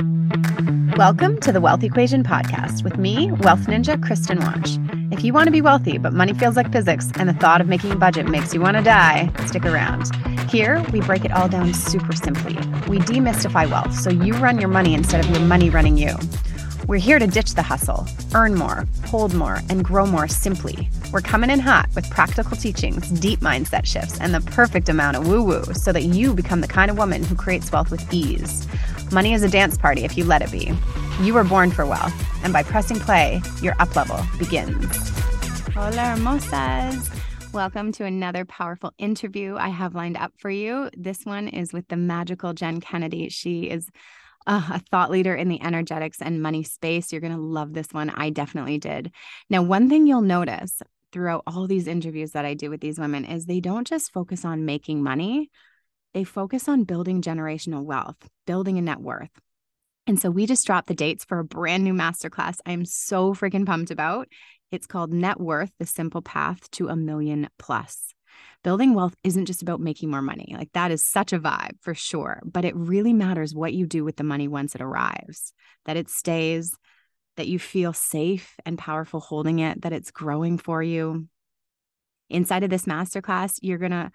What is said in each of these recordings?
Welcome to the Wealth Equation Podcast with me, Wealth Ninja Kristen Watch. If you want to be wealthy, but money feels like physics and the thought of making a budget makes you want to die, stick around. Here, we break it all down super simply. We demystify wealth so you run your money instead of your money running you. We're here to ditch the hustle, earn more, hold more, and grow more simply. We're coming in hot with practical teachings, deep mindset shifts, and the perfect amount of woo woo so that you become the kind of woman who creates wealth with ease. Money is a dance party if you let it be. You were born for wealth, and by pressing play, your up level begins. Hola, hermosas. Welcome to another powerful interview I have lined up for you. This one is with the magical Jenn Kennedy. She is uh, a thought leader in the energetics and money space. You're going to love this one. I definitely did. Now, one thing you'll notice throughout all these interviews that I do with these women is they don't just focus on making money, they focus on building generational wealth, building a net worth. And so we just dropped the dates for a brand new masterclass I'm so freaking pumped about. It's called Net Worth The Simple Path to a Million Plus building wealth isn't just about making more money. Like that is such a vibe for sure. But it really matters what you do with the money once it arrives, that it stays, that you feel safe and powerful holding it, that it's growing for you. Inside of this masterclass, you're going to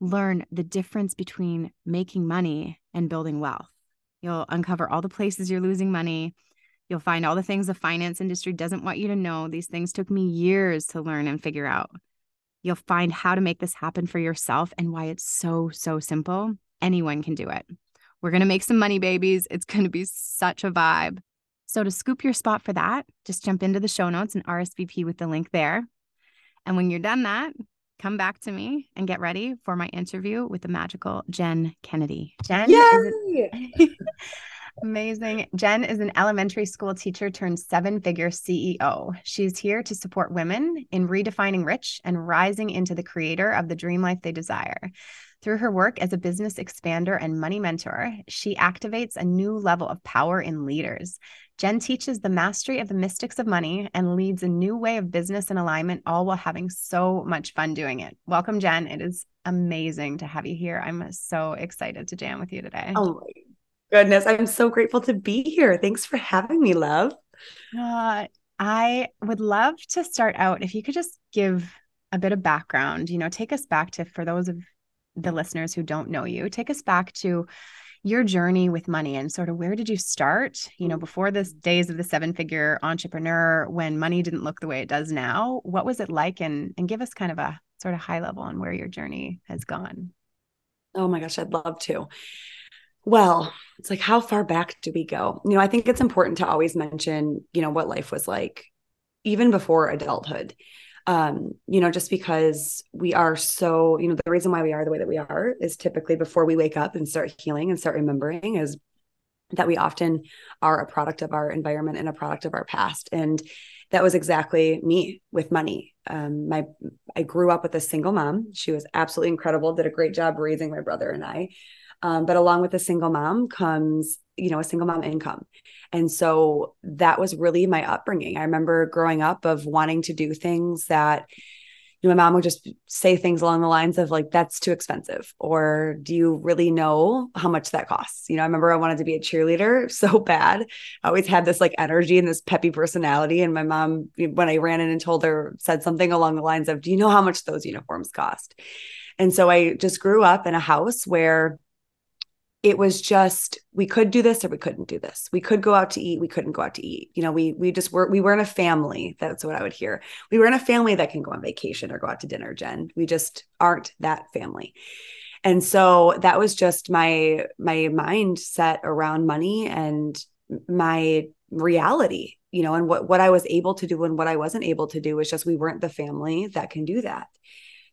learn the difference between making money and building wealth. You'll uncover all the places you're losing money. You'll find all the things the finance industry doesn't want you to know. These things took me years to learn and figure out. You'll find how to make this happen for yourself and why it's so, so simple. Anyone can do it. We're going to make some money, babies. It's going to be such a vibe. So, to scoop your spot for that, just jump into the show notes and RSVP with the link there. And when you're done that, come back to me and get ready for my interview with the magical Jenn Kennedy. Jenn, Yay! Amazing. Jenn is an elementary school teacher turned seven figure CEO. She's here to support women in redefining rich and rising into the creator of the dream life they desire. Through her work as a business expander and money mentor, she activates a new level of power in leaders. Jenn teaches the mastery of the mystics of money and leads a new way of business and alignment, all while having so much fun doing it. Welcome, Jenn. It is amazing to have you here. I'm so excited to jam with you today. Oh, goodness. I'm so grateful to be here. Thanks for having me, love. Uh, I would love to start out if you could just give a bit of background, you know, take us back to, for those of the listeners who don't know you, take us back to your journey with money and sort of where did you start, you know, before the days of the seven figure entrepreneur when money didn't look the way it does now. What was it like? And, and give us kind of a sort of high level on where your journey has gone. Oh my gosh, I'd love to. Well, it's like, how far back do we go? You know, I think it's important to always mention, you know, what life was like even before adulthood. Um, you know, just because we are so, you know, the reason why we are the way that we are is typically before we wake up and start healing and start remembering is that we often are a product of our environment and a product of our past. And that was exactly me with money. Um, my I grew up with a single mom. She was absolutely incredible, did a great job raising my brother and I. Um, but along with a single mom comes, you know, a single mom income. And so that was really my upbringing. I remember growing up of wanting to do things that, you know, my mom would just say things along the lines of like, that's too expensive. Or do you really know how much that costs? You know, I remember I wanted to be a cheerleader so bad. I always had this like energy and this peppy personality. And my mom, when I ran in and told her, said something along the lines of, do you know how much those uniforms cost? And so I just grew up in a house where it was just we could do this or we couldn't do this. We could go out to eat we couldn't go out to eat. You know we we just were we weren't a family. That's what i would hear. We weren't a family that can go on vacation or go out to dinner jenn. We just aren't that family. And so that was just my my mindset around money and my reality you know and what what i was able to do and what i wasn't able to do was just we weren't the family that can do that.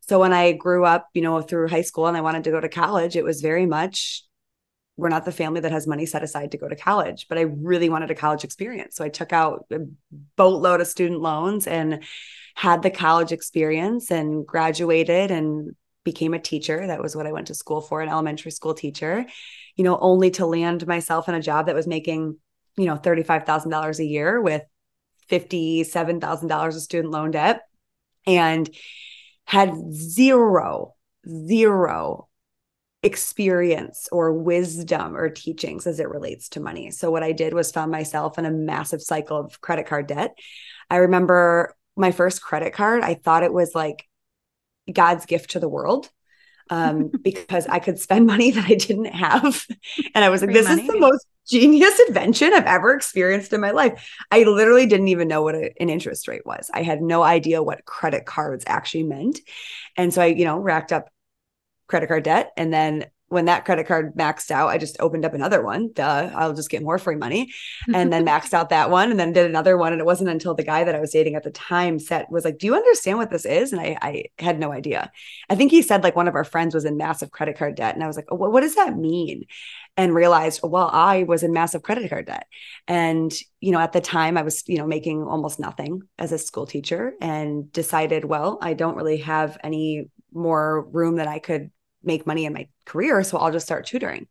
So when i grew up you know through high school and i wanted to go to college it was very much we're not the family that has money set aside to go to college, but I really wanted a college experience. So I took out a boatload of student loans and had the college experience and graduated and became a teacher. That was what I went to school for, an elementary school teacher, you know, only to land myself in a job that was making, you know, $35,000 a year with $57,000 of student loan debt and had zero, zero experience or wisdom or teachings as it relates to money. So what I did was found myself in a massive cycle of credit card debt. I remember my first credit card, I thought it was like God's gift to the world um, because I could spend money that I didn't have. And I was like, Free this money. is the most genius invention I've ever experienced in my life. I literally didn't even know what a, an interest rate was. I had no idea what credit cards actually meant. And so I, you know, racked up credit card debt and then when that credit card maxed out, I just opened up another one. Duh, I'll just get more free money. And then maxed out that one and then did another one. And it wasn't until the guy that I was dating at the time said, was like, Do you understand what this is? And I, I had no idea. I think he said like one of our friends was in massive credit card debt. And I was like, oh, what does that mean? And realized, well, I was in massive credit card debt. And, you know, at the time I was, you know, making almost nothing as a school teacher and decided, well, I don't really have any more room that I could make money in my career. So I'll just start tutoring.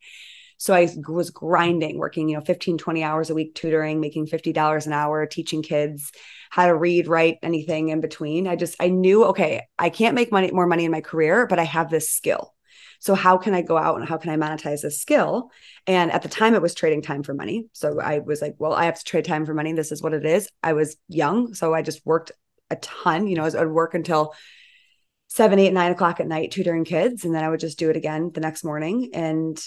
So I was grinding, working, you know, 15, 20 hours a week tutoring, making $50 an hour, teaching kids how to read, write, anything in between. I just, I knew, okay, I can't make money, more money in my career, but I have this skill. So how can I go out and how can I monetize this skill? And at the time it was trading time for money. So I was like, well, I have to trade time for money. This is what it is. I was young. So I just worked a ton, you know, I would work until seven, eight, nine o'clock at night tutoring kids. And then I would just do it again the next morning. And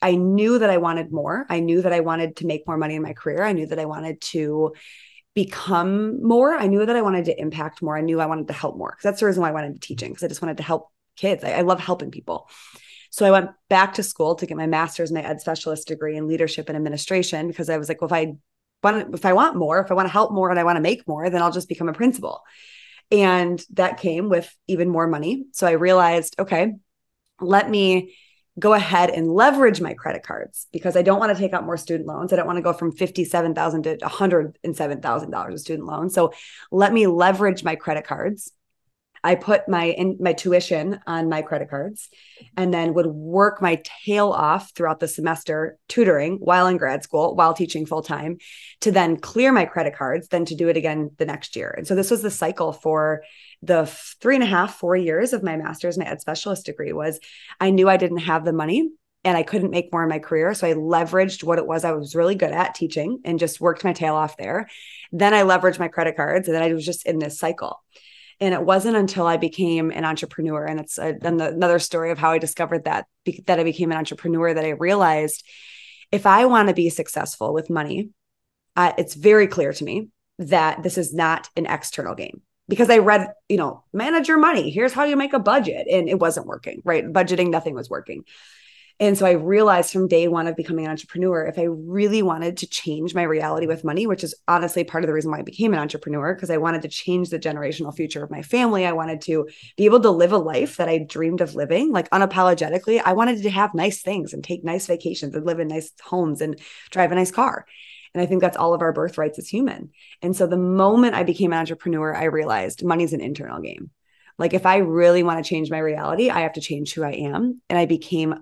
I knew that I wanted more. I knew that I wanted to make more money in my career. I knew that I wanted to become more. I knew that I wanted to impact more. I knew I wanted to help more because that's the reason why I went into teaching because I just wanted to help kids. I, I love helping people. So I went back to school to get my master's, my ed specialist degree in leadership and administration because I was like, well, if I want, if I want more, if I want to help more and I want to make more, then I'll just become a principal. And that came with even more money. So I realized, okay, let me go ahead and leverage my credit cards because I don't want to take out more student loans. I don't want to go from 57,000 to $107,000 of student loans. So let me leverage my credit cards I put my in my tuition on my credit cards and then would work my tail off throughout the semester tutoring while in grad school while teaching full time to then clear my credit cards then to do it again the next year and so this was the cycle for the three and a half four years of my master's my ed specialist degree was i knew i didn't have the money and I couldn't make more in my career. So I leveraged what it was I was really good at teaching and just worked my tail off there. Then I leveraged my credit cards and then I was just in this cycle. And it wasn't until I became an entrepreneur, and it's a, another story of how I discovered that that I became an entrepreneur that I realized if I want to be successful with money, uh, it's very clear to me that this is not an external game because I read, you know, manage your money. Here's how you make a budget, and it wasn't working. Right, budgeting, nothing was working. And so I realized from day one of becoming an entrepreneur, if I really wanted to change my reality with money, which is honestly part of the reason why I became an entrepreneur, because I wanted to change the generational future of my family. I wanted to be able to live a life that I dreamed of living, like unapologetically. I wanted to have nice things and take nice vacations and live in nice homes and drive a nice car. And I think that's all of our birthrights as human. And so the moment I became an entrepreneur, I realized money's an internal game. Like if I really want to change my reality, I have to change who I am. And I became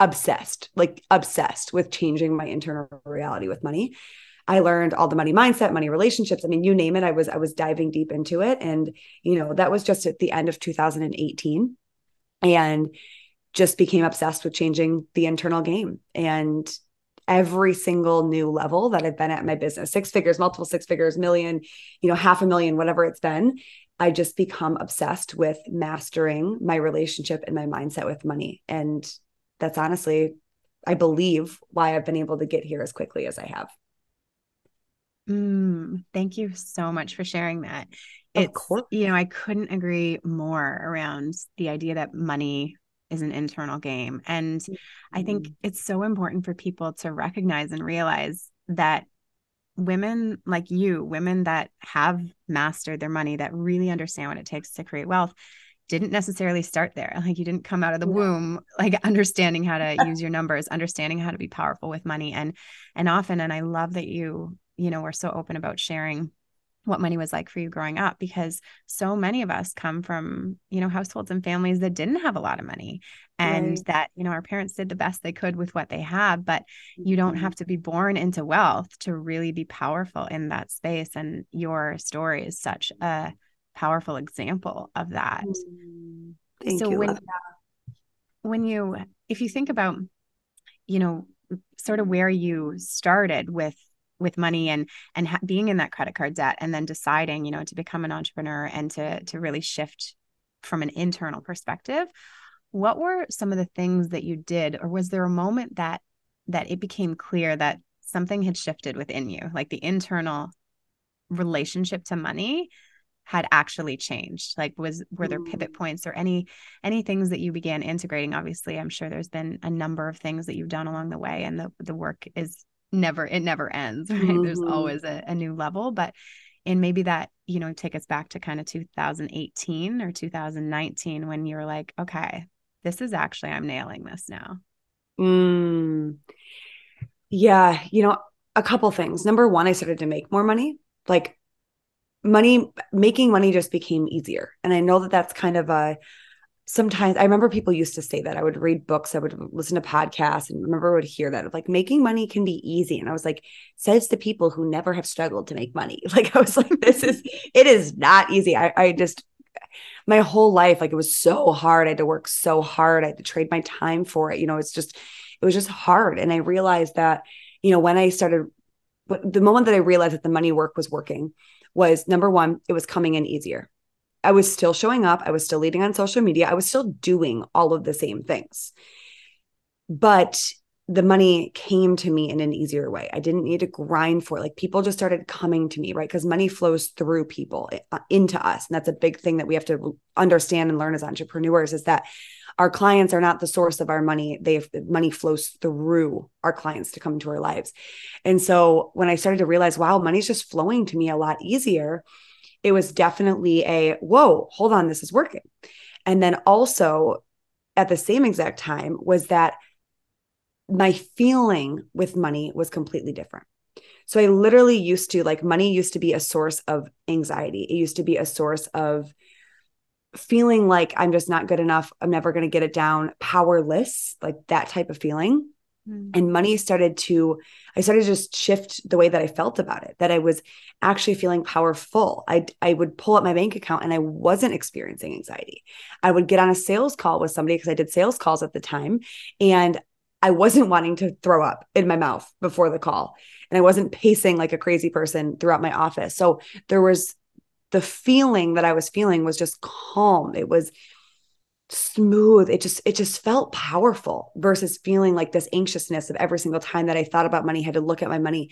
obsessed, like obsessed with changing my internal reality with money. I learned all the money mindset, money relationships. I mean, you name it. I was I was diving deep into it, and you know that was just at the end of 2018, and just became obsessed with changing the internal game and every single new level that I've been at my business, six figures, multiple six figures, million, you know, half a million, whatever it's been. I just become obsessed with mastering my relationship and my mindset with money. And that's honestly, I believe, why I've been able to get here as quickly as I have. Mm, thank you so much for sharing that. It's, of course. you know, I couldn't agree more around the idea that money is an internal game. And mm-hmm. I think mm-hmm. it's so important for people to recognize and realize that women like you, women that have mastered their money, that really understand what it takes to create wealth, didn't necessarily start there. Like you didn't come out of the womb like understanding how to use your numbers, understanding how to be powerful with money and and often and I love that you you know were so open about sharing what money was like for you growing up because so many of us come from you know households and families that didn't have a lot of money and right. that you know our parents did the best they could with what they have but you don't mm-hmm. have to be born into wealth to really be powerful in that space and your story is such a powerful example of that. Mm, thank so you. When, when you if you think about you know sort of where you started with with money and and ha- being in that credit card debt and then deciding you know to become an entrepreneur and to to really shift from an internal perspective what were some of the things that you did or was there a moment that that it became clear that something had shifted within you like the internal relationship to money had actually changed like was were there pivot mm. points or any any things that you began integrating obviously i'm sure there's been a number of things that you've done along the way and the the work is never it never ends right mm-hmm. there's always a, a new level but and maybe that you know take us back to kind of 2018 or 2019 when you're like okay this is actually i'm nailing this now mm. yeah you know a couple things number one i started to make more money like money making money just became easier. And i know that that's kind of a sometimes i remember people used to say that. I would read books i would listen to podcasts and remember I would hear that like making money can be easy. And i was like says the people who never have struggled to make money. Like i was like this is it is not easy. I, I just my whole life like it was so hard. I had to work so hard. I had to trade my time for it. You know it's just it was just hard. And i realized that you know when i started the moment that i realized that the money work was working was number one, it was coming in easier. I was still showing up. I was still leading on social media. I was still doing all of the same things. But the money came to me in an easier way. I didn't need to grind for it. Like people just started coming to me, right? Because money flows through people uh, into us. And that's a big thing that we have to understand and learn as entrepreneurs is that our clients are not the source of our money. They have money flows through our clients to come into our lives. And so when i started to realize wow money's just flowing to me a lot easier it was definitely a whoa hold on this is working. And then also at the same exact time was that my feeling with money was completely different. So I literally used to like money used to be a source of anxiety. It used to be a source of feeling like I'm just not good enough. I'm never going to get it down, powerless, like that type of feeling. Mm. And money started to, I started to just shift the way that I felt about it, that I was actually feeling powerful. I, I would pull up my bank account and I wasn't experiencing anxiety. I would get on a sales call with somebody because I did sales calls at the time. And I wasn't wanting to throw up in my mouth before the call. And I wasn't pacing like a crazy person throughout my office. So there was the feeling that I was feeling was just calm. It was smooth. It just it just felt powerful versus feeling like this anxiousness of every single time that I thought about money, had to look at my money,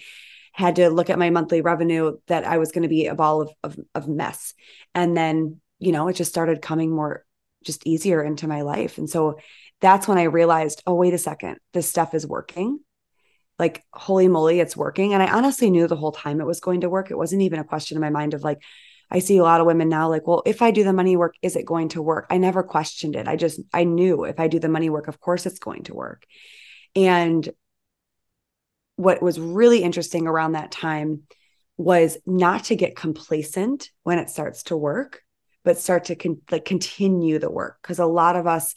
had to look at my monthly revenue that I was going to be a ball of, of of mess. And then, you know, it just started coming more just easier into my life. And so that's when I realized, oh, wait a second, this stuff is working. Like, holy moly, it's working. And I honestly knew the whole time it was going to work. It wasn't even a question in my mind of like, I see a lot of women now like, well, if I do the money work, is it going to work? I never questioned it. I just, I knew if I do the money work, of course it's going to work. And what was really interesting around that time was not to get complacent when it starts to work, but start to con- like continue the work. Cause a lot of us,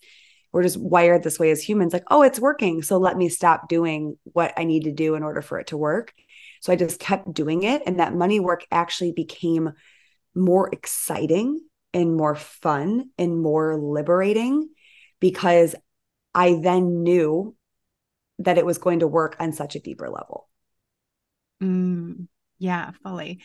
we're just wired this way as humans like, oh, it's working. So let me stop doing what I need to do in order for it to work. So I just kept doing it. And that money work actually became more exciting and more fun and more liberating because I then knew that it was going to work on such a deeper level. Mm, yeah, fully.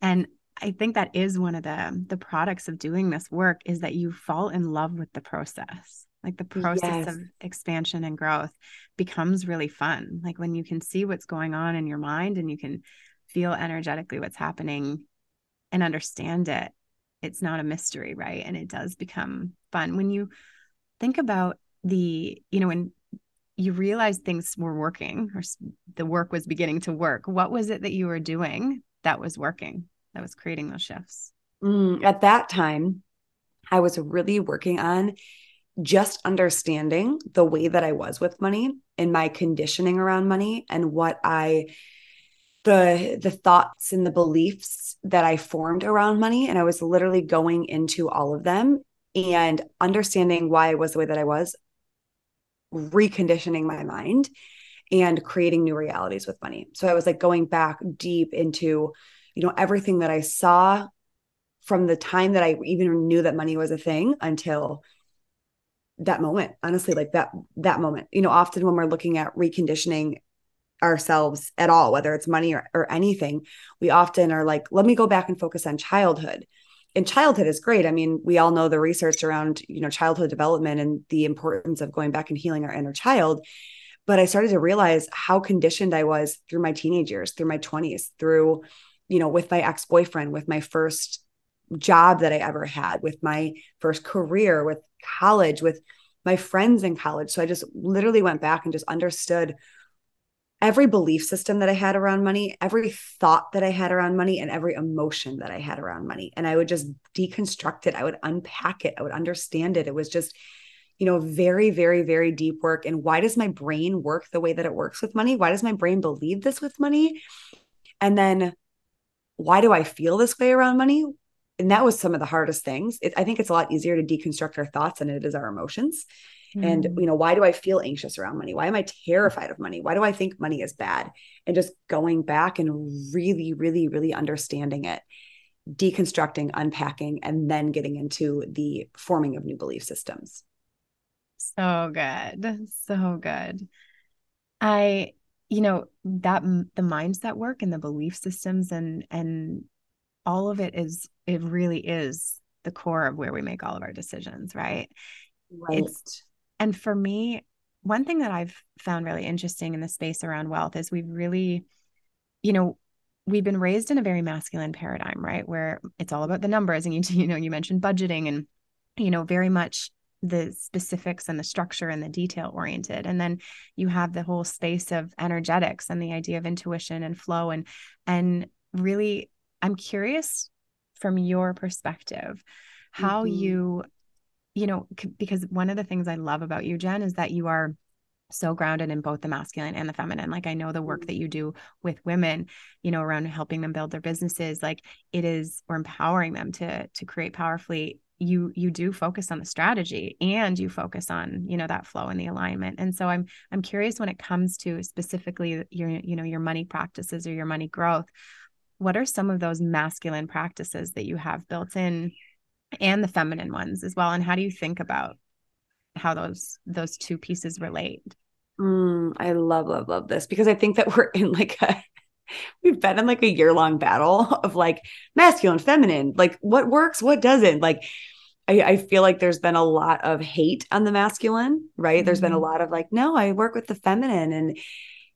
And I think that is one of the the products of doing this work is that you fall in love with the process. Like the process yes. of expansion and growth becomes really fun. Like when you can see what's going on in your mind and you can feel energetically what's happening and understand it, it's not a mystery, right? And it does become fun. When you think about the, you know, when you realized things were working or the work was beginning to work, what was it that you were doing that was working, that was creating those shifts? Mm, at that time, I was really working on just understanding the way that I was with money and my conditioning around money and what I the the thoughts and the beliefs that I formed around money and I was literally going into all of them and understanding why I was the way that I was reconditioning my mind and creating new realities with money. So I was like going back deep into you know everything that I saw from the time that I even knew that money was a thing until that moment honestly like that that moment you know often when we're looking at reconditioning ourselves at all whether it's money or, or anything we often are like let me go back and focus on childhood. And childhood is great. I mean we all know the research around you know childhood development and the importance of going back and healing our inner child. But i started to realize how conditioned i was through my teenage years through my 20s through you know with my ex-boyfriend with my first job that i ever had with my first career with college with my friends in college. So i just literally went back and just understood every belief system that I had around money, every thought that I had around money, and every emotion that I had around money. And I would just deconstruct it. I would unpack it. I would understand it. It was just, you know, very, very, very deep work. And why does my brain work the way that it works with money? Why does my brain believe this with money? And then why do I feel this way around money? And that was some of the hardest things. It, I think it's a lot easier to deconstruct our thoughts than it is our emotions. And, mm-hmm. you know, why do I feel anxious around money? Why am I terrified of money? Why do I think money is bad? And just going back and really, really, really understanding it, deconstructing, unpacking, and then getting into the forming of new belief systems. So good. So good. I, you know, that the mindset work and the belief systems and, and, all of it is it really is the core of where we make all of our decisions right right it's and for me, one thing that I've found really interesting in the space around wealth is we've really, you know, we've been raised in a very masculine paradigm, right? Where it's all about the numbers. And you, you know, you mentioned budgeting and, you know, very much the specifics and the structure and the detail oriented. And then you have the whole space of energetics and the idea of intuition and flow. And, and really, I'm curious from your perspective, how mm-hmm. you you know, c- because one of the things I love about you, Jenn, is that you are so grounded in both the masculine and the feminine. Like I know the work that mm-hmm. you do with women, you know, around helping them build their businesses, like it is or empowering them to to create powerfully. You you do focus on the strategy and you focus on, you know, that flow and the alignment. And so I'm I'm curious when it comes to specifically your, you know, your money practices or your money growth, what are some of those masculine practices that you have built in and the feminine ones as well and how do you think about how those those two pieces relate mm, i love love love this because i think that we're in like a we've been in like a year long battle of like masculine feminine like what works what doesn't like I, I, feel like there's been a lot of hate on the masculine right mm-hmm. there's been a mm-hmm. lot of like no i work with the feminine and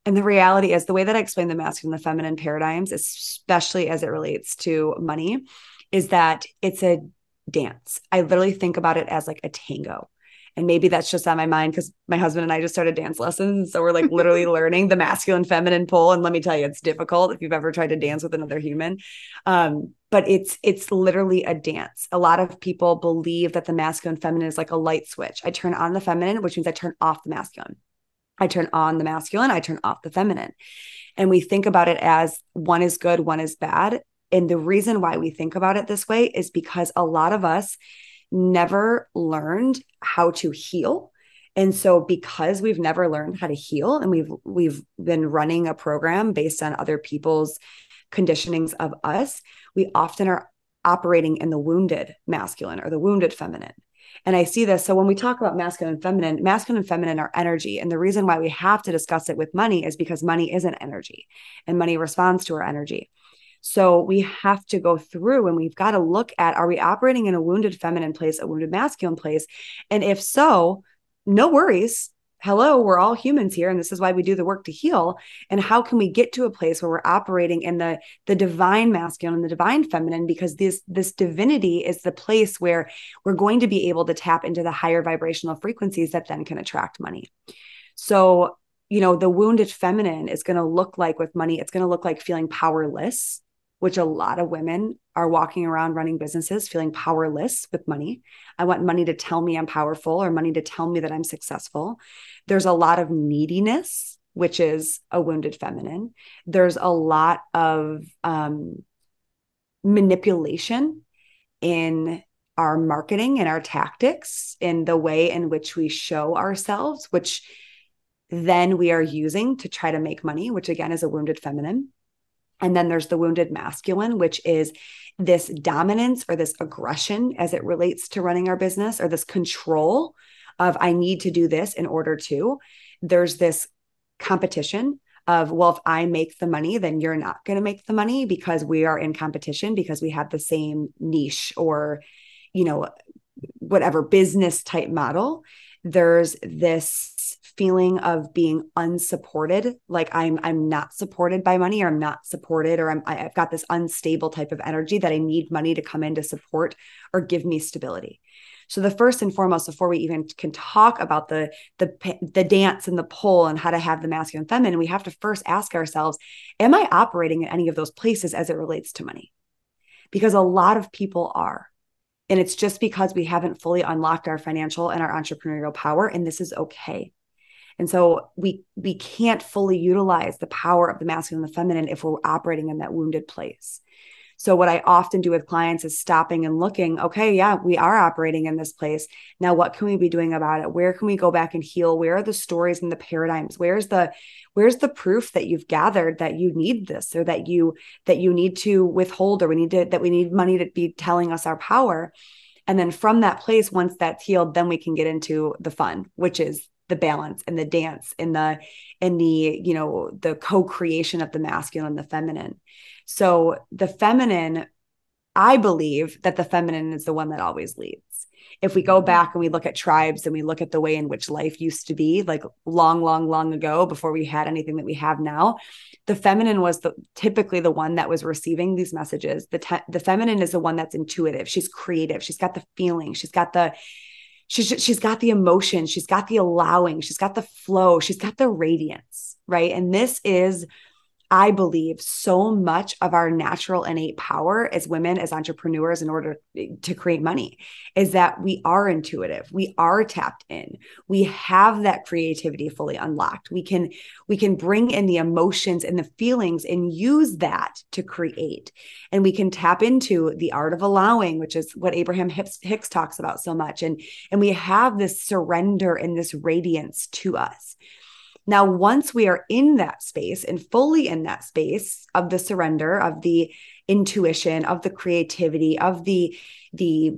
and the reality is the way that i explain the masculine and the feminine paradigms especially as it relates to money is that it's a dance. I literally think about it as like a tango. And maybe that's just on my mind because my husband and I just started dance lessons. So we're like literally learning the masculine feminine pole. And let me tell you, it's difficult if you've ever tried to dance with another human. Um, but it's it's literally a dance. A lot of people believe that the masculine feminine is like a light switch. I turn on the feminine, which means I turn off the masculine. I turn on the masculine, I turn off the feminine. And we think about it as one is good, one is bad. And the reason why we think about it this way is because a lot of us never learned how to heal. And so because we've never learned how to heal and we've we've been running a program based on other people's conditionings of us, we often are operating in the wounded masculine or the wounded feminine. And I see this. So when we talk about masculine and feminine, masculine and feminine are energy. And the reason why we have to discuss it with money is because money is an energy and money responds to our energy. So we have to go through and we've got to look at are we operating in a wounded feminine place, a wounded masculine place? And if so, no worries. Hello, we're all humans here and this is why we do the work to heal. And how can we get to a place where we're operating in the the divine masculine and the divine feminine because this this divinity is the place where we're going to be able to tap into the higher vibrational frequencies that then can attract money. So, you know, the wounded feminine is going to look like with money, it's going to look like feeling powerless which a lot of women are walking around running businesses feeling powerless with money. I want money to tell me I'm powerful or money to tell me that I'm successful. There's a lot of neediness, which is a wounded feminine. There's a lot of um, manipulation in our marketing and our tactics, in the way in which we show ourselves, which then we are using to try to make money, which again is a wounded feminine. And then there's the wounded masculine, which is this dominance or this aggression as it relates to running our business or this control of I need to do this in order to. There's this competition of well if i make the money then you're not going to make the money because we are in competition because we have the same niche or you know whatever business type model there's this feeling of being unsupported like i'm i'm not supported by money or i'm not supported or I'm, i've got this unstable type of energy that i need money to come in to support or give me stability so the first and foremost, before we even can talk about the the the dance and the pull and how to have the masculine and feminine, we have to first ask ourselves, am I operating in any of those places as it relates to money? Because a lot of people are. And it's just because we haven't fully unlocked our financial and our entrepreneurial power. And this is okay. And so we we can't fully utilize the power of the masculine and the feminine if we're operating in that wounded place. So, what I often do with clients is stopping and looking, okay, yeah, we are operating in this place. Now, what can we be doing about it? Where can we go back and heal? Where are the stories and the paradigms? Where's the where's the proof that you've gathered that you need this or that you that you need to withhold or we need to that we need money to be telling us our power? And then from that place, once that's healed, then we can get into the fun, which is the balance and the dance and the and the you know the co-creation of the masculine and the feminine so the feminine, I believe that the feminine is the one that always leads. If we go mm-hmm. back and we look at tribes and we look at the way in which life used to be, like long, long, long ago, before we had anything that we have now, the feminine was the typically the one that was receiving these messages. The te- the feminine is the one that's intuitive. She's creative. She's got the feeling. She's got the she's she's got the emotion. She's got the allowing. She's got the flow. She's got the radiance, right? And this is I believe so much of our natural innate power as women, as entrepreneurs, in order to create money, is that we are intuitive, we are tapped in, we have that creativity fully unlocked. We can we can bring in the emotions and the feelings and use that to create, and we can tap into the art of allowing, which is what Abraham Hicks, Hicks talks about so much, and and we have this surrender and this radiance to us. Now, once we are in that space and fully in that space of the surrender, of the intuition, of the creativity, of the, the,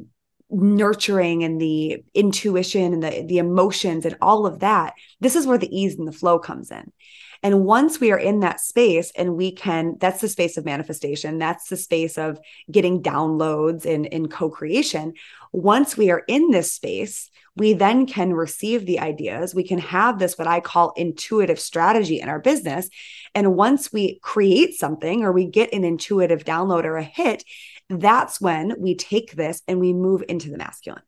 nurturing and the intuition and the the emotions and all of that this is where the ease and the flow comes in. And once we are in that space and we can that's the space of manifestation. That's the space of getting downloads and in co-creation once we are in this space we then can receive the ideas. We can have this, what I call intuitive strategy in our business. And once we create something or we get an intuitive download or a hit, that's when we take this and we move into the masculine.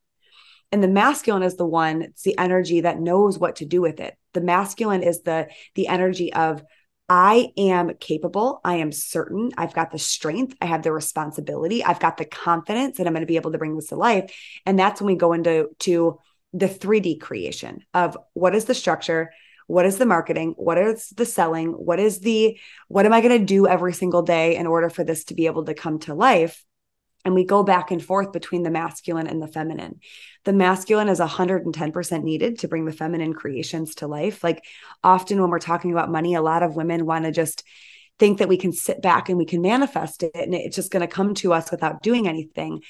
And the masculine is the one, it's the energy that knows what to do with it. The masculine is the the energy of I am capable. I am certain. I've got the strength. I have the responsibility. I've got the confidence that I'm going to be able to bring this to life. And that's when we go into to the 3D creation of what is the structure, what is the marketing, what is the selling, what is the what am I going to do every single day in order for this to be able to come to life? And we go back and forth between the masculine and the feminine. The masculine is 110% needed to bring the feminine creations to life. Like often when we're talking about money, a lot of women want to just think that we can sit back and we can manifest it and it's just going to come to us without doing anything.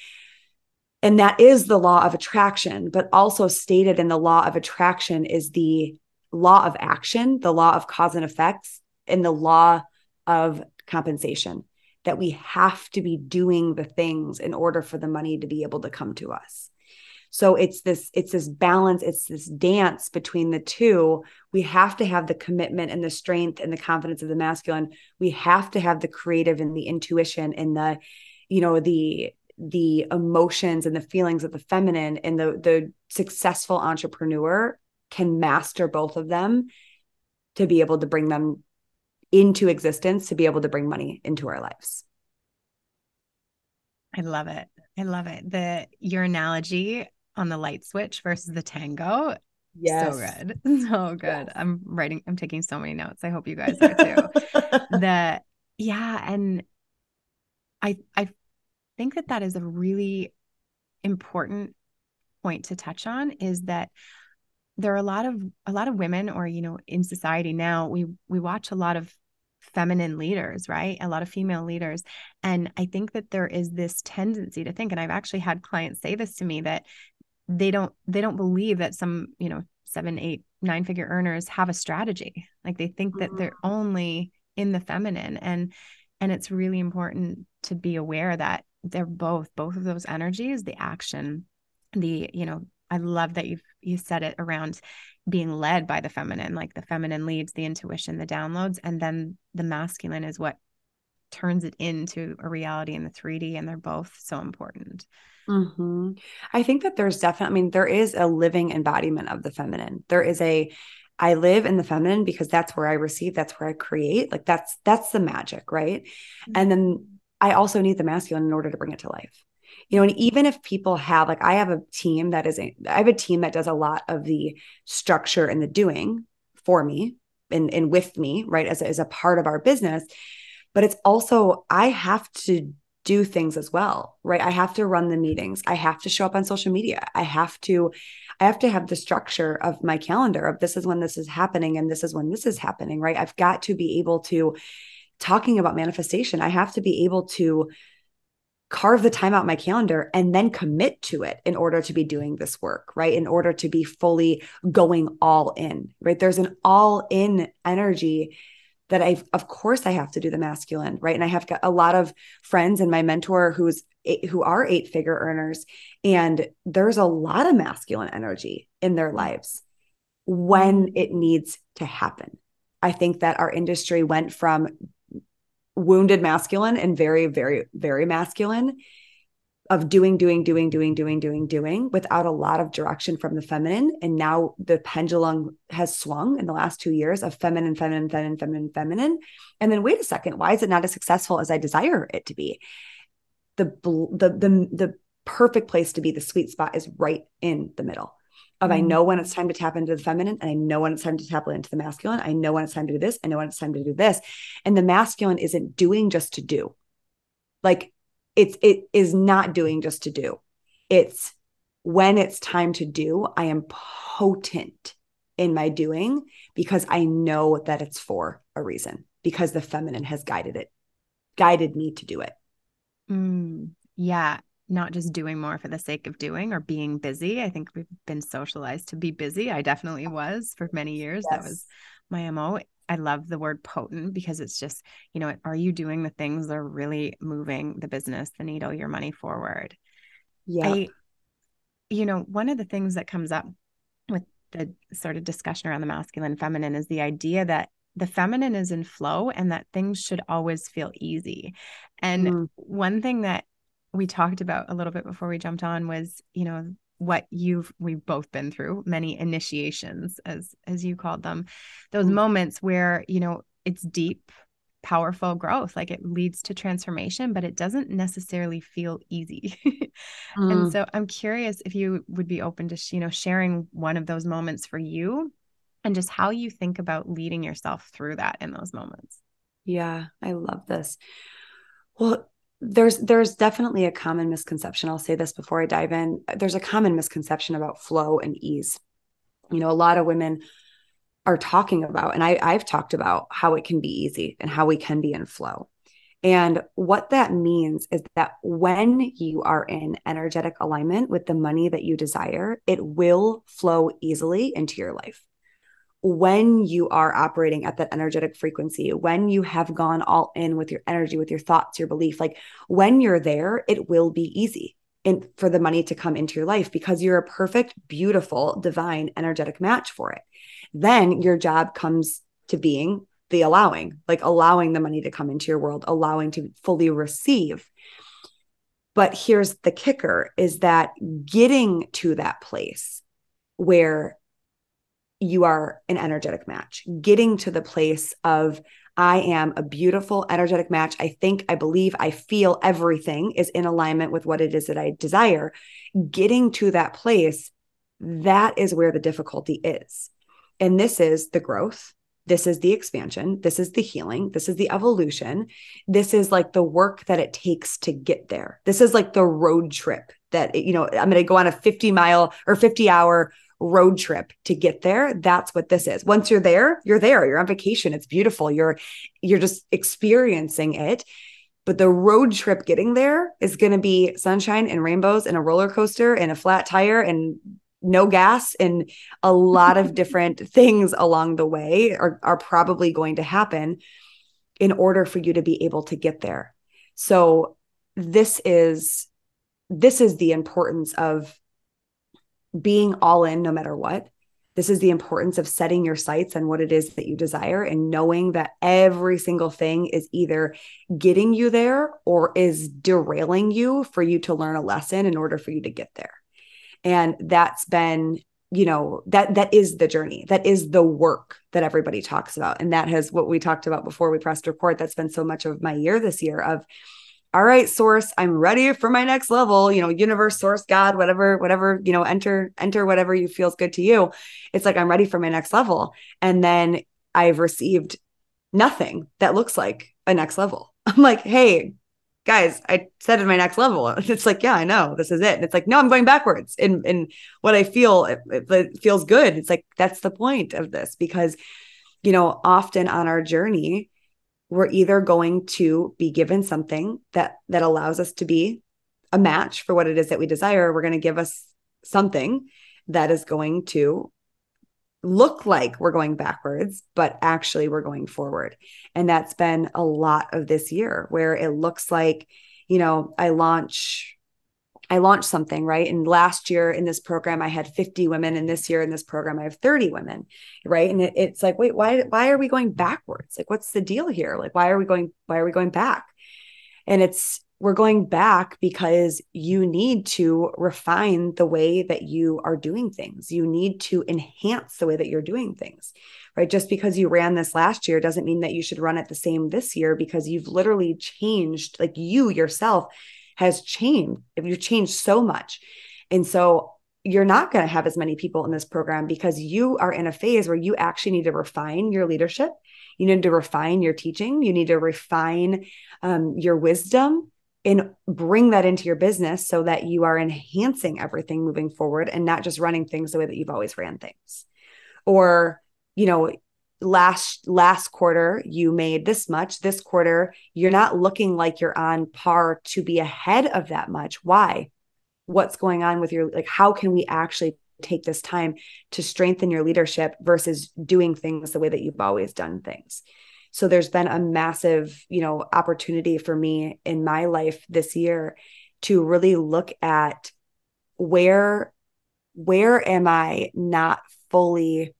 And that is the law of attraction, but also stated in the law of attraction is the law of action, the law of cause and effects, and the law of compensation that we have to be doing the things in order for the money to be able to come to us. So it's this it's this balance, it's this dance between the two. We have to have the commitment and the strength and the confidence of the masculine. We have to have the creative and the intuition and the you know the the emotions and the feelings of the feminine and the the successful entrepreneur can master both of them to be able to bring them into existence to be able to bring money into our lives. I love it. I love it. The your analogy on the light switch versus the tango yes. so good. So good. Yes. i'm writing i'm taking so many notes. I hope you guys are too. That yeah and i i think that that is a really important point to touch on is that there are a lot of a lot of women or you know in society now we we watch a lot of feminine leaders right? A lot of female leaders. And i think that there is this tendency to think and i've actually had clients say this to me that they don't they don't believe that some you know seven eight nine figure earners have a strategy. Like they think that they're mm-hmm. only in the feminine. And and it's really important to be aware that they're both both of those energies the action the you know i love that you've you said it around being led by the feminine like the feminine leads the intuition the downloads and then the masculine is what turns it into a reality in the 3d and they're both so important mm-hmm. i think that there's definitely i mean there is a living embodiment of the feminine there is a I live in the feminine because that's where I receive, that's where I create. Like that's that's the magic, right? Mm-hmm. And then I also need the masculine in order to bring it to life. You know, and even if people have like I have a team that is a I have a team that does a lot of the structure and the doing for me and and with me, right? As, as a part of our business. But it's also I have to do things as well, right? I have to run the meetings. I have to show up on social media. I have to I have to have the structure of my calendar of this is when this is happening and this is when this is happening, right? I've got to be able to talking about manifestation. I have to be able to carve the time out my calendar and then commit to it in order to be doing this work, right? In order to be fully going all in, right? There's an all in energy that I, of course, I have to do the masculine, right? And I have got a lot of friends and my mentor who's who are eight figure earners, and there's a lot of masculine energy in their lives when it needs to happen. I think that our industry went from wounded masculine and very, very, very masculine of doing, doing, doing, doing, doing, doing, doing without a lot of direction from the feminine. And now the pendulum has swung in the last two years of feminine, feminine, feminine, feminine, feminine. And then wait a second, why is it not as successful as I desire it to be? The the the the perfect place to be, the sweet spot is right in the middle. Of. I know when it's time to tap into the feminine, and I know when it's time to tap into the masculine. I know when it's time to do this. I know when it's time to do this. And the masculine isn't doing just to do. Like it's it is not doing just to do it's when it's time to do i am potent in my doing because i know that it's for a reason because the feminine has guided it guided me to do it mm, yeah not just doing more for the sake of doing or being busy i think we've been socialized to be busy i definitely was for many years yes. that was my mo I love the word potent because it's just, you know, are you doing the things that are really moving the business, the needle, your money forward? Yeah. I, you know, one of the things that comes up with the sort of discussion around the masculine feminine is the idea that the feminine is in flow and that things should always feel easy. And mm. one thing that we talked about a little bit before we jumped on was, you know, what you've we've both been through many initiations as as you called them. Those mm moments where you know it's deep powerful growth like it leads to transformation but it doesn't necessarily feel easy. Mm. and so i'm curious if you would be open to you know sharing one of those moments for you and just how you think about leading yourself through that in those moments. Yeah i love this. Well there's there's definitely a common misconception i'll say this before i dive in there's a common misconception about flow and ease. You know a lot of women are talking about and I, i've talked about how it can be easy and how we can be in flow. And what that means is that when you are in energetic alignment with the money that you desire it will flow easily into your life when you are operating at that energetic frequency, when you have gone all in with your energy, with your thoughts, your belief, like when you're there, it will be easy and for the money to come into your life because you're a perfect, beautiful, divine, energetic match for it. Then your job comes to being the allowing, like allowing the money to come into your world, allowing to fully receive. But here's the kicker is that getting to that place where you are an energetic match. Getting to the place of, I am a beautiful, energetic match. I think, I believe, I feel everything is in alignment with what it is that I desire. Getting to that place, that is where the difficulty is. And this is the growth. This is the expansion. This is the healing. This is the evolution. This is like the work that it takes to get there. This is like the road trip that, you know, I'm going to go on a 50 mile or 50 hour road trip to get there that's what this is. Once you're there you're there you're on vacation it's beautiful you're you're just experiencing it. But the road trip getting there is going to be sunshine and rainbows and a roller coaster and a flat tire and no gas and a lot of different things along the way are, are probably going to happen in order for you to be able to get there. So this is this is the importance of being all in no matter what. This is the importance of setting your sights and what it is that you desire and knowing that every single thing is either getting you there or is derailing you for you to learn a lesson in order for you to get there. And that's been you know that that is the journey. That is the work that everybody talks about. And that has what we talked about before we pressed record. That's been so much of my year this year of all right source i'm ready for my next level you know universe source god whatever whatever you know enter enter whatever you feels good to you. It's like i'm ready for my next level. And then i've received nothing that looks like a next level. I'm like hey guys i said in my next level. It's like yeah i know this is it. And it's like no i'm going backwards. In in what i feel it, it feels good. It's like that's the point of this because you know often on our journey we're either going to be given something that that allows us to be a match for what it is that we desire we're going to give us something that is going to look like we're going backwards but actually we're going forward. And that's been a lot of this year where it looks like you know i launch I launched something, right? And last year in this program, I had 50 women. And this year in this program, I have 30 women, right? And it, it's like, wait, why, why are we going backwards? Like, what's the deal here? Like, why are we going, why are we going back? And it's, we're going back because you need to refine the way that you are doing things. You need to enhance the way that you're doing things, right? Just because you ran this last year doesn't mean that you should run it the same this year because you've literally changed, like you yourself has changed. You've changed so much. And so you're not going to have as many people in this program because you are in a phase where you actually need to refine your leadership. You need to refine your teaching. You need to refine um, your wisdom and bring that into your business so that you are enhancing everything moving forward and not just running things the way that you've always ran things. Or, you know, last last quarter you made this much. This quarter you're not looking like you're on par to be ahead of that much. Why? What's going on with your like how can we actually take this time to strengthen your leadership versus doing things the way that you've always done things? So there's been a massive you know opportunity for me in my life this year to really look at where where am i not fully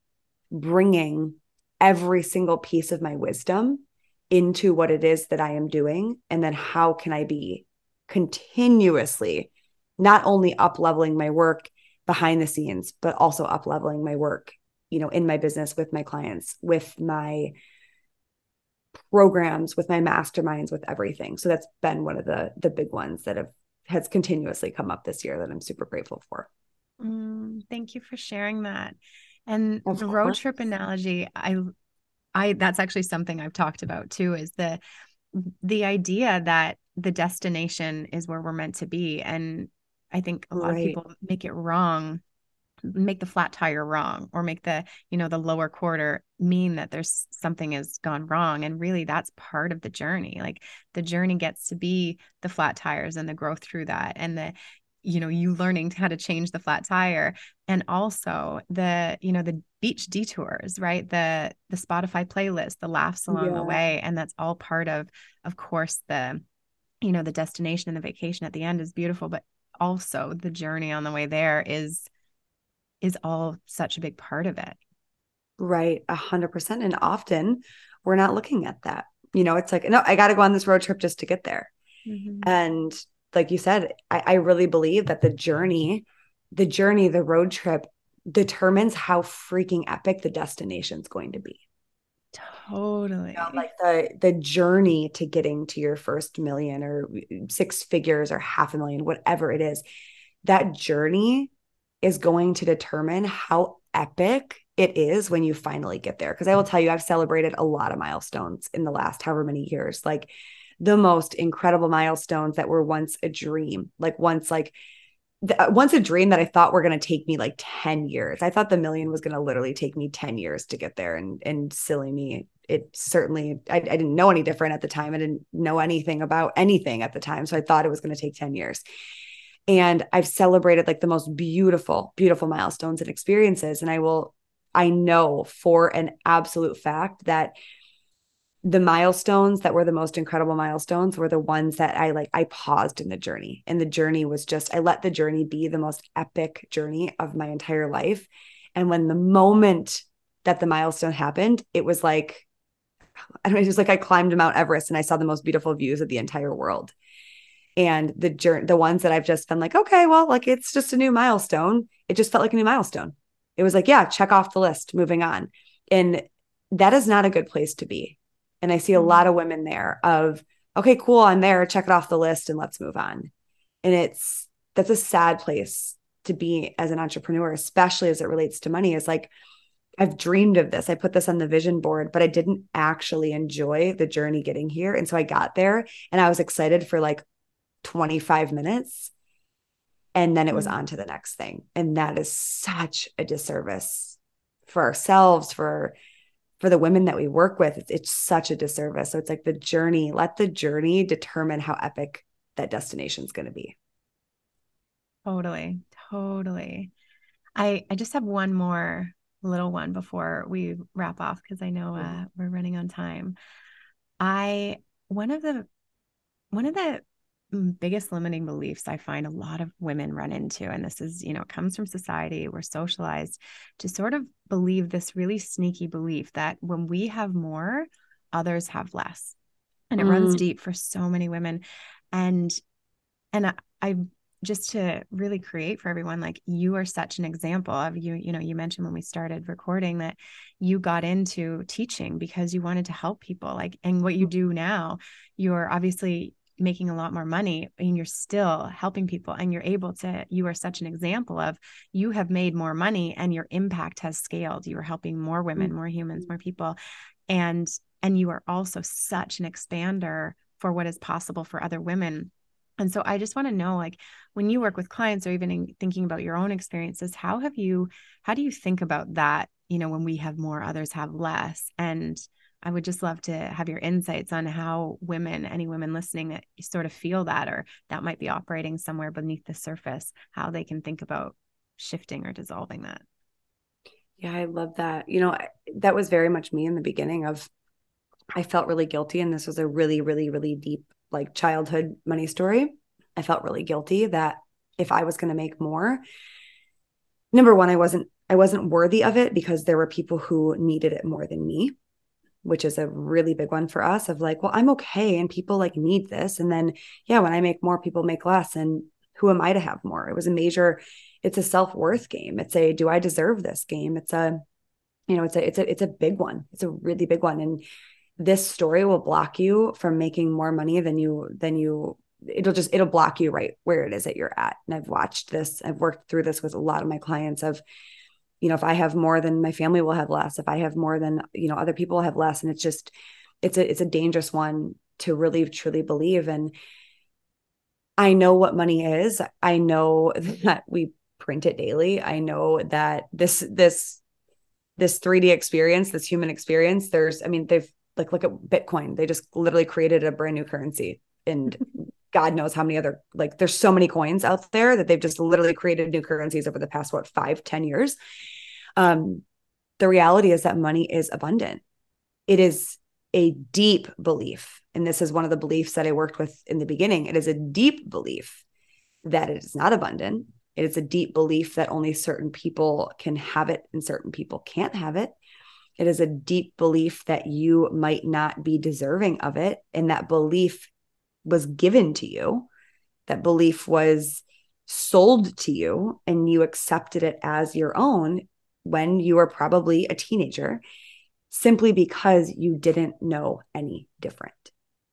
bringing every single piece of my wisdom into what it is that I am doing. And then how can I be continuously not only up leveling my work behind the scenes, but also up leveling my work, you know, in my business with my clients, with my programs, with my masterminds, with everything. So that's been one of the the big ones that have has continuously come up this year that I'm super grateful for. Mm, thank you for sharing that. And of the course. road trip analogy, I I that's actually something I've talked about too is the the idea that the destination is where we're meant to be and I think a lot right. of people make it wrong make the flat tire wrong or make the you know the lower quarter mean that there's something has gone wrong and really that's part of the journey like the journey gets to be the flat tires and the growth through that and the you know you learning how to change the flat tire and also the you know the beach detours right? The the spotify playlist the laughs along yeah. the way. And that's all part of of course the you know the destination and the vacation at the end is beautiful. But also the journey on the way there is is all such a big part of it. Right. A hundred percent. And often we're not looking at that. You know it's like no i gotta go on this road trip just to get there. Mm-hmm. and like you said, I, I really believe that the journey, the journey, the road trip determines how freaking epic the destination is going to be. Totally. You know, like the the journey to getting to your first million or six figures or half a million, whatever it is, that journey is going to determine how epic it is when you finally get there. Because I will tell you, I've celebrated a lot of milestones in the last however many years. Like the most incredible milestones that were once a dream, like once like uh, once a dream that I thought were going to take me like 10 years. I thought the million was going to literally take me 10 years to get there and and silly me it certainly I, I didn't know any different at the time. I didn't know anything about anything at the time. So I thought it was going to take 10 years. And I've celebrated like the most beautiful, beautiful milestones and experiences. And I will, I know for an absolute fact that the milestones that were the most incredible milestones were the ones that I like I paused in the journey and the journey was just I let the journey be the most epic journey of my entire life. And when the moment that the milestone happened it was like I don't know, it was like I climbed Mount Everest and I saw the most beautiful views of the entire world. And the journey the ones that I've just been like okay well like it's just a new milestone. It just felt like a new milestone. It was like yeah check off the list moving on. And that is not a good place to be and I see a lot mm-hmm. of women there of, okay, cool, I'm there, check it off the list and let's move on. And it's that's a sad place to be as an entrepreneur, especially as it relates to money, is like, I've dreamed of this. I put this on the vision board, but I didn't actually enjoy the journey getting here. And so I got there and I was excited for like 25 minutes. And then it was mm-hmm. on to the next thing. And that is such a disservice for ourselves, for for the women that we work with, it's, it's such a disservice. So it's like the journey, let the journey determine how epic that destination is going to be. Totally. Totally. I I just have one more little one before we wrap off because I know uh, we're running on time. I one of the one of the biggest limiting beliefs I find a lot of women run into. And this is, you know, it comes from society. We're socialized to sort of believe this really sneaky belief that when we have more, others have less. And it mm. runs deep for so many women. And and I, I just to really create for everyone like you are such an example of you you know you mentioned when we started recording that you got into teaching because you wanted to help people like and what you mm. do now you're obviously making a lot more money and you're still helping people and you're able to you are such an example of you have made more money and your impact has scaled. You are helping more women more humans mm-hmm. more people. And and you are also such an expander for what is possible for other women. And so i just want to know like when you work with clients or even in thinking about your own experiences how have you how do you think about that you know when we have more others have less? And I would just love to have your insights on how women, any women listening that sort of feel that or that might be operating somewhere beneath the surface, how they can think about shifting or dissolving that. Yeah, I love that. You know, that was very much me in the beginning of I felt really guilty and this was a really really really deep like childhood money story. I felt really guilty that if I was going to make more, number 1 I wasn't I wasn't worthy of it because there were people who needed it more than me which is a really big one for us of like, well, I'm okay and people like need this. And then, yeah, when I make more, people make less. And who am I to have more? It was a major, it's a self-worth game. It's a do I deserve this game? It's a, you know, it's a it's a it's a big one. It's a really big one. And this story will block you from making more money than you than you it'll just it'll block you right where it is that you're at. And I've watched this, I've worked through this with a lot of my clients of you know if i have more then my family will have less if i have more then you know other people will have less and it's just it's a it's a dangerous one to really truly believe and i know what money is. I know that we print it daily. I know that this this this 3d experience this human experience there's i mean they've like look at bitcoin. They just literally created a brand new currency and God knows how many other like there's so many coins out there that they've just literally created new currencies over the past what five ten years. Um, the reality is that money is abundant. It is a deep belief, and this is one of the beliefs that I worked with in the beginning. It is a deep belief that it is not abundant. It is a deep belief that only certain people can have it and certain people can't have it. It is a deep belief that you might not be deserving of it. And that belief was given to you, that belief was sold to you, and you accepted it as your own when you were probably a teenager simply because you didn't know any different.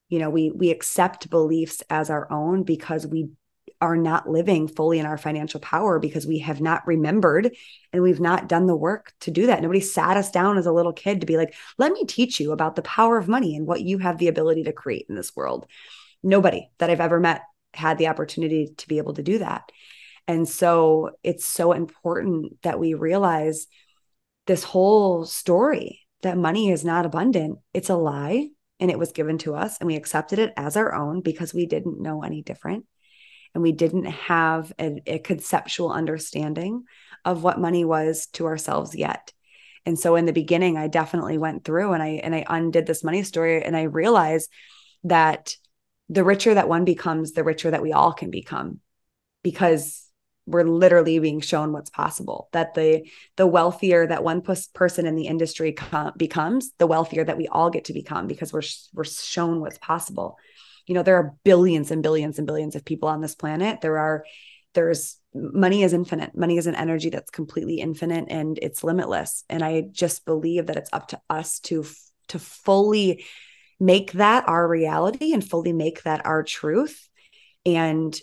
You know, we we accept beliefs as our own because we are not living fully in our financial power because we have not remembered and we've not done the work to do that. Nobody sat us down as a little kid to be like, let me teach you about the power of money and what you have the ability to create in this world nobody that I've ever met had the opportunity to be able to do that. And so it's so important that we realize this whole story that money is not abundant. It's a lie and it was given to us and we accepted it as our own because we didn't know any different and we didn't have a, a, conceptual understanding of what money was to ourselves yet and so in the beginning i definitely went through and i and i undid this money story and i realized that the richer that one becomes the richer that we all can become because we're literally being shown what's possible that the the wealthier that one person in the industry com- becomes the wealthier that we all get to become because we're we're shown what's possible. You know there are billions and billions and billions of people on this planet. There are there's money is infinite. Money is an energy that's completely infinite and it's limitless. And i just believe that it's up to us to to fully make that our reality and fully make that our truth and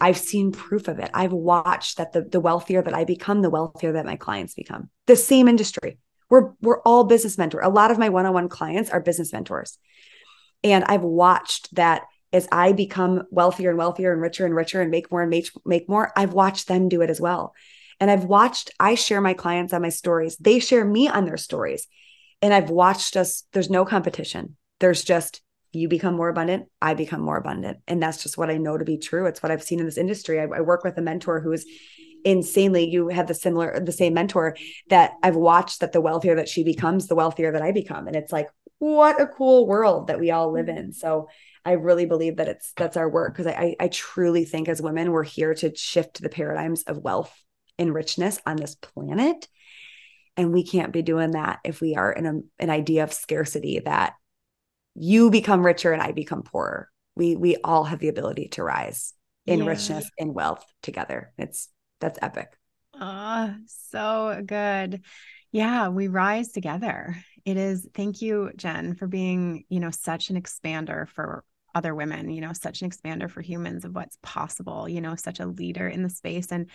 I've seen proof of it. I've watched that the, the wealthier that I become, the wealthier that my clients become. The same industry. We're we're all business mentor. A lot of my one-on-one clients are business mentors. And I've watched that as I become wealthier and wealthier and richer and richer and make more and make, make more, I've watched them do it as well. And I've watched, I share my clients on my stories. They share me on their stories. And I've watched us, there's no competition. There's just you become more abundant, I become more abundant. And that's just what I know to be true. It's what I've seen in this industry. I, I work with a mentor who is insanely, you have the similar, the same mentor that I've watched that the wealthier that she becomes, the wealthier that I become. And it's like, what a cool world that we all live in. So I really believe that it's that's our work because I, I truly think as women, we're here to shift the paradigms of wealth and richness on this planet. And we can't be doing that if we are in a, an idea of scarcity that you become richer and I become poorer. We we all have the ability to rise in yeah. richness and wealth together. It's that's epic. Oh, so good. Yeah, we rise together. It is thank you, Jenn, for being, you know, such an expander for other women, you know, such an expander for humans of what's possible, you know, such a leader in the space and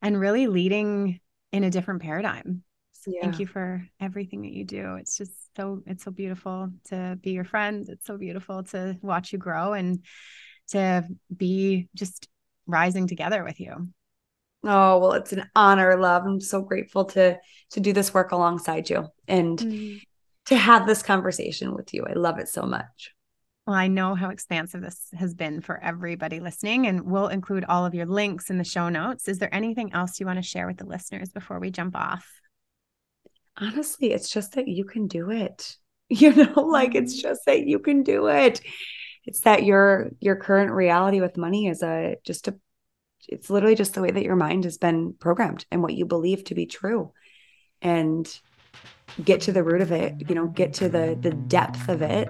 and really leading in a different paradigm yeah. thank you for everything that you do. It's just so it's so beautiful to be your friend. It's so beautiful to watch you grow and to be just rising together with you. Oh, well, it's an honor, love. I'm so grateful to to do this work alongside you and mm-hmm. to have this conversation with you. I love it so much. Well, I know how expansive this has been for everybody listening, and we'll include all of your links in the show notes. Is there anything else you want to share with the listeners before we jump off? Honestly, it's just that you can do it. You know, like it's mm-hmm. just that you can do it. It's that your your current reality with money is a just a it's literally just the way that your mind has been programmed and what you believe to be true. And get to the root of it, you know, get to the the depth of it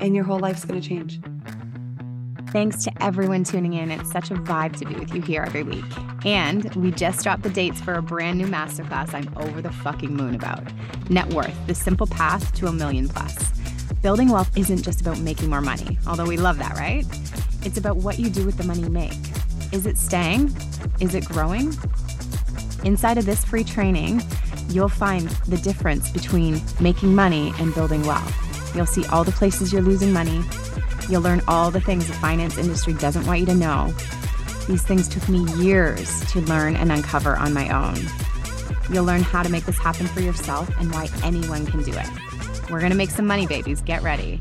and your whole life's going to change. Thanks to everyone tuning in. It's such a vibe to be with you here every week. And we just dropped the dates for a brand new masterclass I'm over the fucking moon about Net Worth, the simple path to a million plus. Building wealth isn't just about making more money, although we love that, right? It's about what you do with the money you make. Is it staying? Is it growing? Inside of this free training, you'll find the difference between making money and building wealth. You'll see all the places you're losing money You'll learn all the things the finance industry doesn't want you to know. These things took me years to learn and uncover on my own. You'll learn how to make this happen for yourself and why anyone can do it. We're going to make some money, babies. Get ready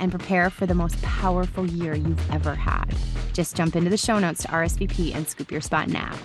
and prepare for the most powerful year you've ever had. Just jump into the show notes to RSVP and scoop your spot now.